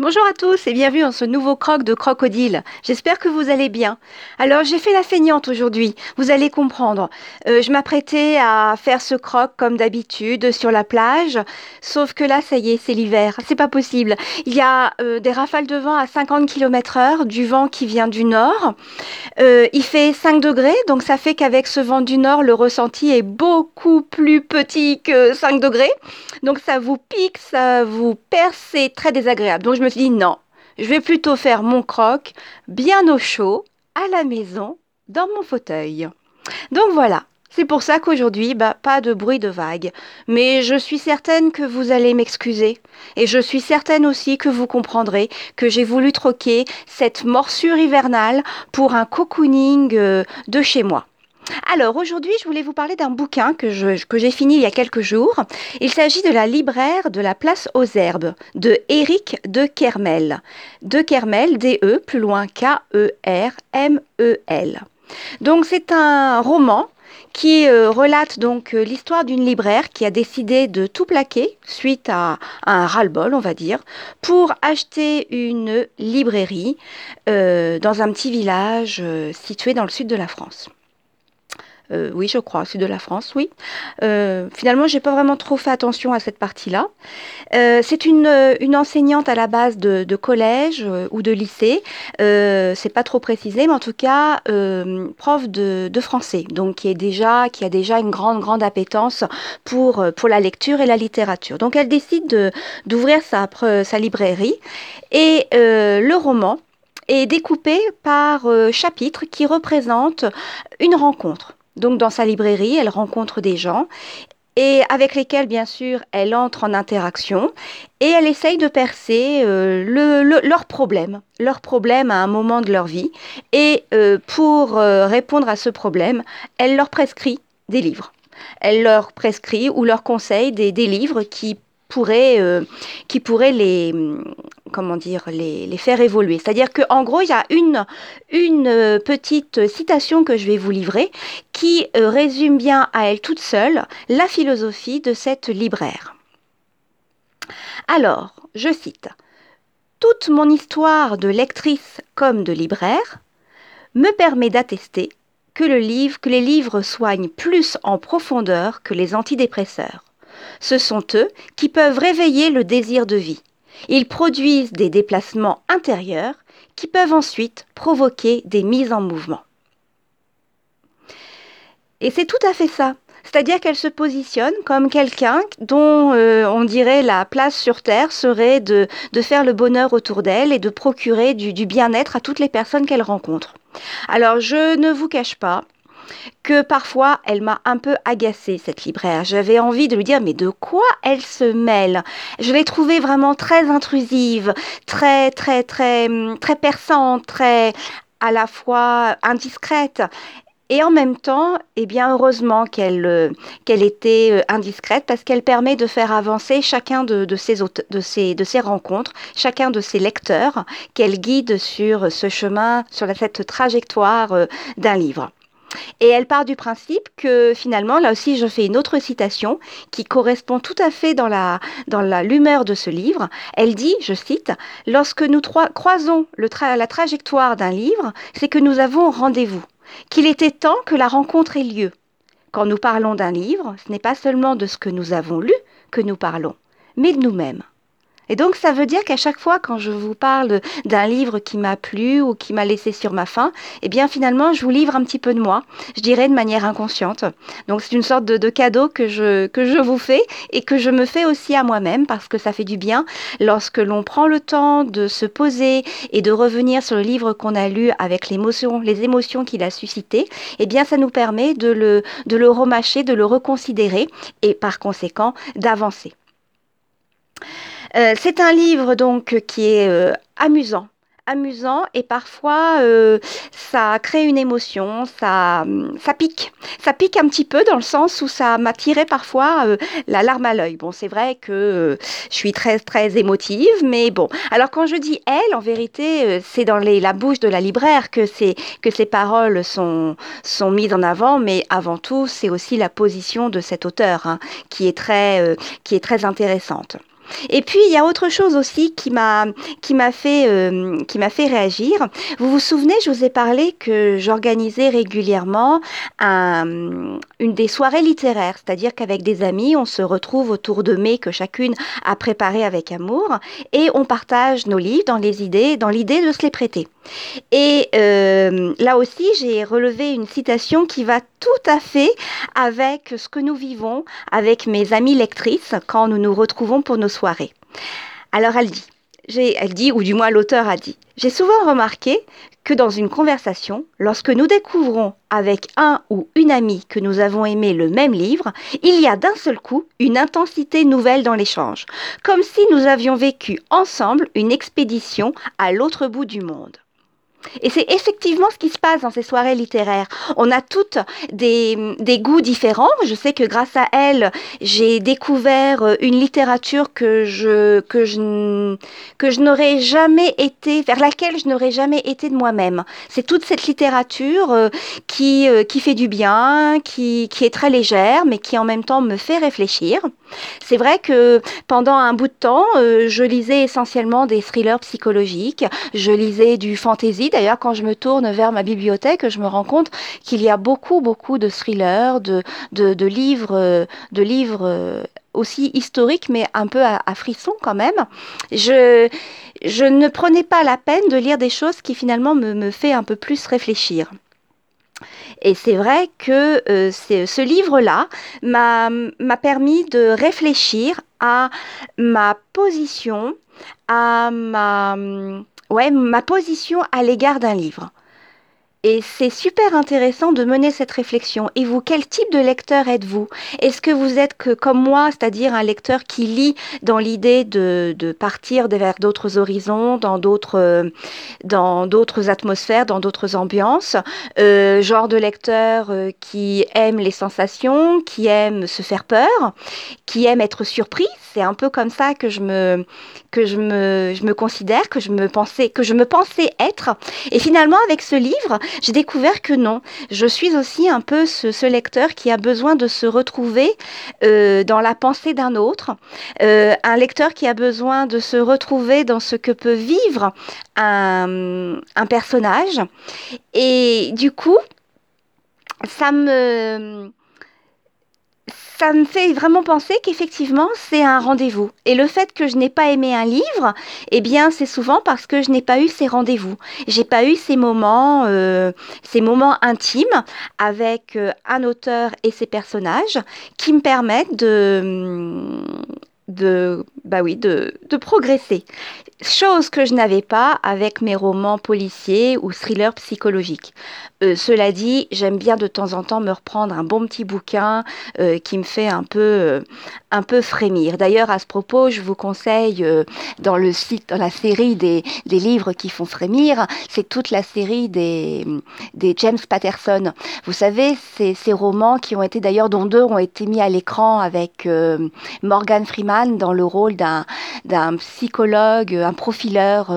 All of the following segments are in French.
Bonjour à tous et bienvenue dans ce nouveau croc de crocodile. J'espère que vous allez bien. Alors j'ai fait la feignante aujourd'hui, vous allez comprendre. Euh, je m'apprêtais à faire ce croc comme d'habitude sur la plage, sauf que là ça y est, c'est l'hiver, c'est pas possible. Il y a euh, des rafales de vent à 50 km heure, du vent qui vient du nord. Euh, il fait 5 degrés, donc ça fait qu'avec ce vent du nord, le ressenti est beaucoup plus petit que 5 degrés. Donc ça vous pique, ça vous perce, c'est très désagréable. Donc je me suis dit non, je vais plutôt faire mon croc bien au chaud, à la maison, dans mon fauteuil. Donc voilà, c'est pour ça qu'aujourd'hui, bah, pas de bruit de vague. Mais je suis certaine que vous allez m'excuser. Et je suis certaine aussi que vous comprendrez que j'ai voulu troquer cette morsure hivernale pour un cocooning euh, de chez moi. Alors aujourd'hui, je voulais vous parler d'un bouquin que, j'ai fini il y a quelques jours. Il s'agit de La libraire de la place aux herbes de Éric de Kermel. De Kermel, D-E, plus loin K-E-R-M-E-L. Donc c'est un roman qui euh, relate donc euh, l'histoire d'une libraire qui a décidé de tout plaquer suite à, un ras-le-bol, on va dire, pour acheter une librairie euh, dans un petit village situé dans le sud de la France. Euh, oui, je crois, sud de la France, oui. Euh, finalement, j'ai pas vraiment trop fait attention à cette partie-là. Euh, c'est une, une, enseignante à la base de, de collège ou de lycée. c'est pas trop précisé, mais en tout cas, prof de, de, français, donc qui est déjà, qui a déjà une grande, grande appétence pour pour la lecture et la littérature. Donc, elle décide d'ouvrir sa sa librairie et le roman est découpé par chapitres qui représentent une rencontre. Donc dans sa librairie, elle rencontre des gens et avec lesquels, bien sûr, elle entre en interaction et elle essaye de percer euh, le, leurs problèmes, leurs problèmes à un moment de leur vie. Et euh, pour euh, répondre à ce problème, elle leur prescrit des livres. Elle leur prescrit ou leur conseille des livres qui euh, qui pourrait les, comment dire, les, faire évoluer. C'est-à-dire qu'en gros, il y a une, une euh, petite citation que je vais vous livrer qui euh, résume bien à elle toute seule la philosophie de cette libraire. Alors, je cite, Toute mon histoire de lectrice comme de libraire me permet d'attester que, le livre, que les livres soignent plus en profondeur que les antidépresseurs ce sont eux qui peuvent réveiller le désir de vie. Ils produisent des déplacements intérieurs qui peuvent ensuite provoquer des mises en mouvement. Et c'est tout à fait ça. C'est-à-dire qu'elle se positionne comme quelqu'un dont euh, on dirait la place sur Terre serait de, faire le bonheur autour d'elle et de procurer du bien-être à toutes les personnes qu'elle rencontre. Alors je ne vous cache pas que parfois elle m'a un peu agacée, cette libraire. J'avais envie de lui dire, mais de quoi elle se mêle? Je l'ai trouvée vraiment très intrusive, très, très, très, très perçante, très à la fois indiscrète. Et en même temps, eh bien, heureusement qu'elle euh, était euh, indiscrète parce qu'elle permet de faire avancer chacun de, de, ses, de, ses, de ses rencontres, chacun de ses lecteurs, qu'elle guide sur ce chemin, sur cette trajectoire euh, d'un livre. Et elle part du principe que finalement, là aussi, je fais une autre citation qui correspond tout à fait dans la, dans l'humeur de ce livre. Elle dit, je cite, Lorsque nous croisons la trajectoire d'un livre, c'est que nous avons rendez-vous, qu'il était temps que la rencontre ait lieu. Quand nous parlons d'un livre, ce n'est pas seulement de ce que nous avons lu que nous parlons, mais de nous-mêmes. Et donc ça veut dire qu'à chaque fois quand je vous parle d'un livre qui m'a plu ou qui m'a laissé sur ma faim, eh bien finalement je vous livre un petit peu de moi, je dirais de manière inconsciente. Donc c'est une sorte de, cadeau que je, que je vous fais et que je me fais aussi à moi-même parce que ça fait du bien lorsque l'on prend le temps de se poser et de revenir sur le livre qu'on a lu avec l'émotion, les émotions qu'il a suscité, eh bien ça nous permet de le, de le remâcher, de le reconsidérer et par conséquent d'avancer. Euh, c'est un livre donc qui est euh, amusant amusant et parfois euh, ça crée une émotion, ça, ça pique. Ça pique un petit peu dans le sens où ça m'a tiré parfois la larme à l'œil. Bon, c'est vrai que je suis très très émotive, mais bon. Alors quand je dis elle, en vérité, c'est dans la bouche de la libraire que, que ces paroles sont, sont mises en avant, mais avant tout, c'est aussi la position de cet auteur hein, qui, est très, qui est très intéressante. Et puis il y a autre chose aussi qui m'a qui m'a fait euh, qui m'a fait réagir. Vous vous souvenez, je vous ai parlé que j'organisais régulièrement un, une des soirées littéraires, c'est-à-dire qu'avec des amis, on se retrouve autour de mets que chacune a préparé avec amour et on partage nos livres dans les idées, dans l'idée de se les prêter. Et euh, là aussi, j'ai relevé une citation qui va tout à fait avec ce que nous vivons avec mes amies lectrices quand nous nous retrouvons pour nos soirées. Alors elle dit, elle dit, ou du moins l'auteur a dit, j'ai souvent remarqué que dans une conversation, lorsque nous découvrons avec un ou une amie que nous avons aimé le même livre, il y a d'un seul coup une intensité nouvelle dans l'échange, comme si nous avions vécu ensemble une expédition à l'autre bout du monde. Et c'est effectivement ce qui se passe dans ces soirées littéraires. On a toutes des, des goûts différents. Je sais que grâce à elle, j'ai découvert euh, une littérature que je, que je, que je n'aurais jamais été, vers laquelle je n'aurais jamais été de moi-même. C'est toute cette littérature euh, qui, euh, qui fait du bien, qui, qui est très légère, mais qui en même temps me fait réfléchir. C'est vrai que pendant un bout de temps, je lisais essentiellement des thrillers psychologiques, je lisais du fantasy D'ailleurs, quand je me tourne vers ma bibliothèque, je me rends compte qu'il y a beaucoup, beaucoup de thrillers, de, livres, de livres euh, aussi historiques, mais un peu à, frisson quand même. Je, je ne prenais pas la peine de lire des choses qui finalement me, me fait un peu plus réfléchir. Et c'est vrai que euh, ce livre-là m'a permis de réfléchir à ma position, à ma ouais, ma position à l'égard d'un livre. Et c'est super intéressant de mener cette réflexion. Et vous, quel type de lecteur êtes-vous? Est-ce que vous êtes que, comme moi, c'est-à-dire un lecteur qui lit dans l'idée de, partir vers d'autres horizons, dans d'autres, dans d'autres atmosphères, dans d'autres ambiances euh, Genre de lecteur euh, qui aime les sensations, qui aime se faire peur, qui aime être surpris? C'est un peu comme ça que je me, que je me, je me considère, que je me pensais, que je me pensais être. Et finalement, avec ce livre, j'ai découvert que non. Je suis aussi un peu ce, lecteur qui a besoin de se retrouver euh, dans la pensée d'un autre, euh, un lecteur qui a besoin de se retrouver dans ce que peut vivre un, un personnage. Et du coup, ça me ça me fait vraiment penser qu'effectivement, c'est un rendez-vous. Et le fait que je n'ai pas aimé un livre, eh bien, c'est souvent parce que je n'ai pas eu ces rendez-vous. J'ai pas eu ces moments, euh, ces moments intimes avec euh, un auteur et ses personnages qui me permettent de bah oui, de progresser. Chose que je n'avais pas avec mes romans policiers ou thrillers psychologiques. Euh, cela dit, j'aime bien de temps en temps me reprendre un bon petit bouquin euh, qui me fait un peu, euh, un peu frémir. D'ailleurs, à ce propos, je vous conseille dans le site, dans la série des, des livres qui font frémir, c'est toute la série des, des James Patterson. Vous savez, ces romans qui ont été d'ailleurs, dont deux ont été mis à l'écran avec Morgan Freeman dans le rôle d'un psychologue, un profileur,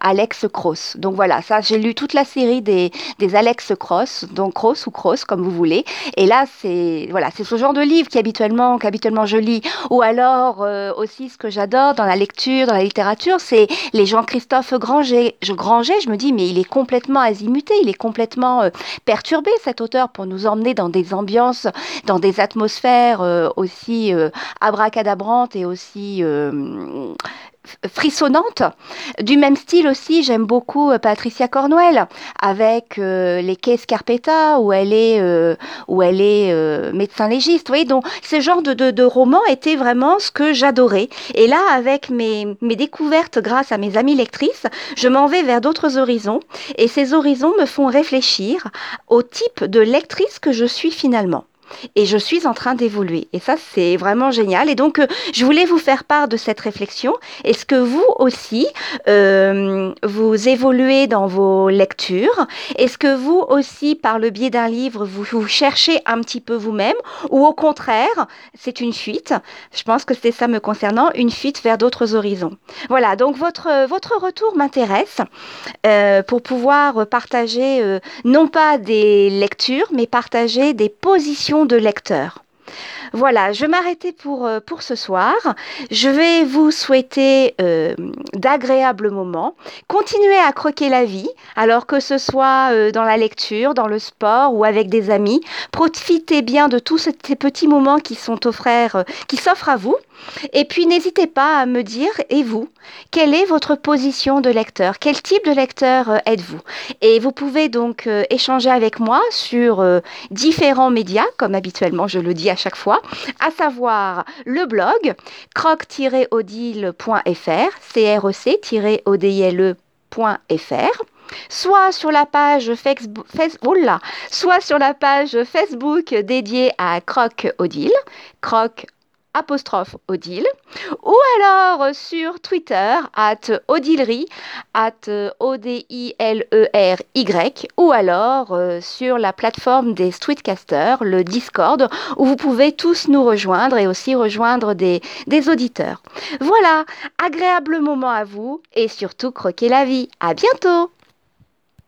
Alex Cross. Donc voilà, ça, j'ai lu toute la série des, Alex Cross, donc Cross ou Cross comme vous voulez. Et là, c'est voilà, c'est ce genre de livre qui habituellement, qu'habituellement je lis. Ou alors euh, aussi ce que j'adore dans la lecture, dans la littérature, c'est les Jean-Christophe Granger. Je, Granger, je me dis mais il est complètement azimuté, il est complètement euh, perturbé cet auteur pour nous emmener dans des ambiances, dans des atmosphères euh, aussi abracadabrantes et aussi frissonnante. Du même style aussi, j'aime beaucoup euh, Patricia Cornwell avec euh, les Quais Scarpetta où elle est, euh, où elle est médecin légiste. Vous voyez, donc ce genre de, de, roman était vraiment ce que j'adorais. Et là, avec mes, mes découvertes grâce à mes amies lectrices, je m'en vais vers d'autres horizons et ces horizons me font réfléchir au type de lectrice que je suis finalement et je suis en train d'évoluer. Et ça, c'est vraiment génial. Et donc, euh, je voulais vous faire part de cette réflexion. Est-ce que vous aussi, euh, vous évoluez dans vos lectures? Est-ce que vous aussi, par le biais d'un livre, vous, cherchez un petit peu vous-même? Ou au contraire, c'est une fuite? Je pense que c'est ça me concernant, une fuite vers d'autres horizons. Voilà, donc votre, votre retour m'intéresse euh, pour pouvoir partager non pas des lectures, mais partager des positions de lecteur. Voilà, je m'arrêtais pour, euh, pour ce soir. Je vais vous souhaiter euh, d'agréables moments. Continuez à croquer la vie, alors que ce soit euh, dans la lecture, dans le sport ou avec des amis. Profitez bien de tous ces petits moments qui sont offerts, qui s'offrent à vous. Et puis n'hésitez pas à me dire, et vous, quelle est votre position de lecteur? Quel type de lecteur êtes-vous? Et vous pouvez donc échanger avec moi sur différents médias, comme habituellement je le dis à chaque fois, à savoir le blog croc-odile.fr, crec-odile.fr soit sur la page Facebook, soit sur la page Facebook dédiée à Croc Odile, apostrophe Odile, ou alors sur Twitter, at Odilery, at O-D-I-L-E-R-Y, ou alors euh, sur la plateforme des streetcasters, le Discord, où vous pouvez tous nous rejoindre et aussi rejoindre des, des auditeurs. Voilà, agréable moment à vous et surtout croquez la vie. À bientôt!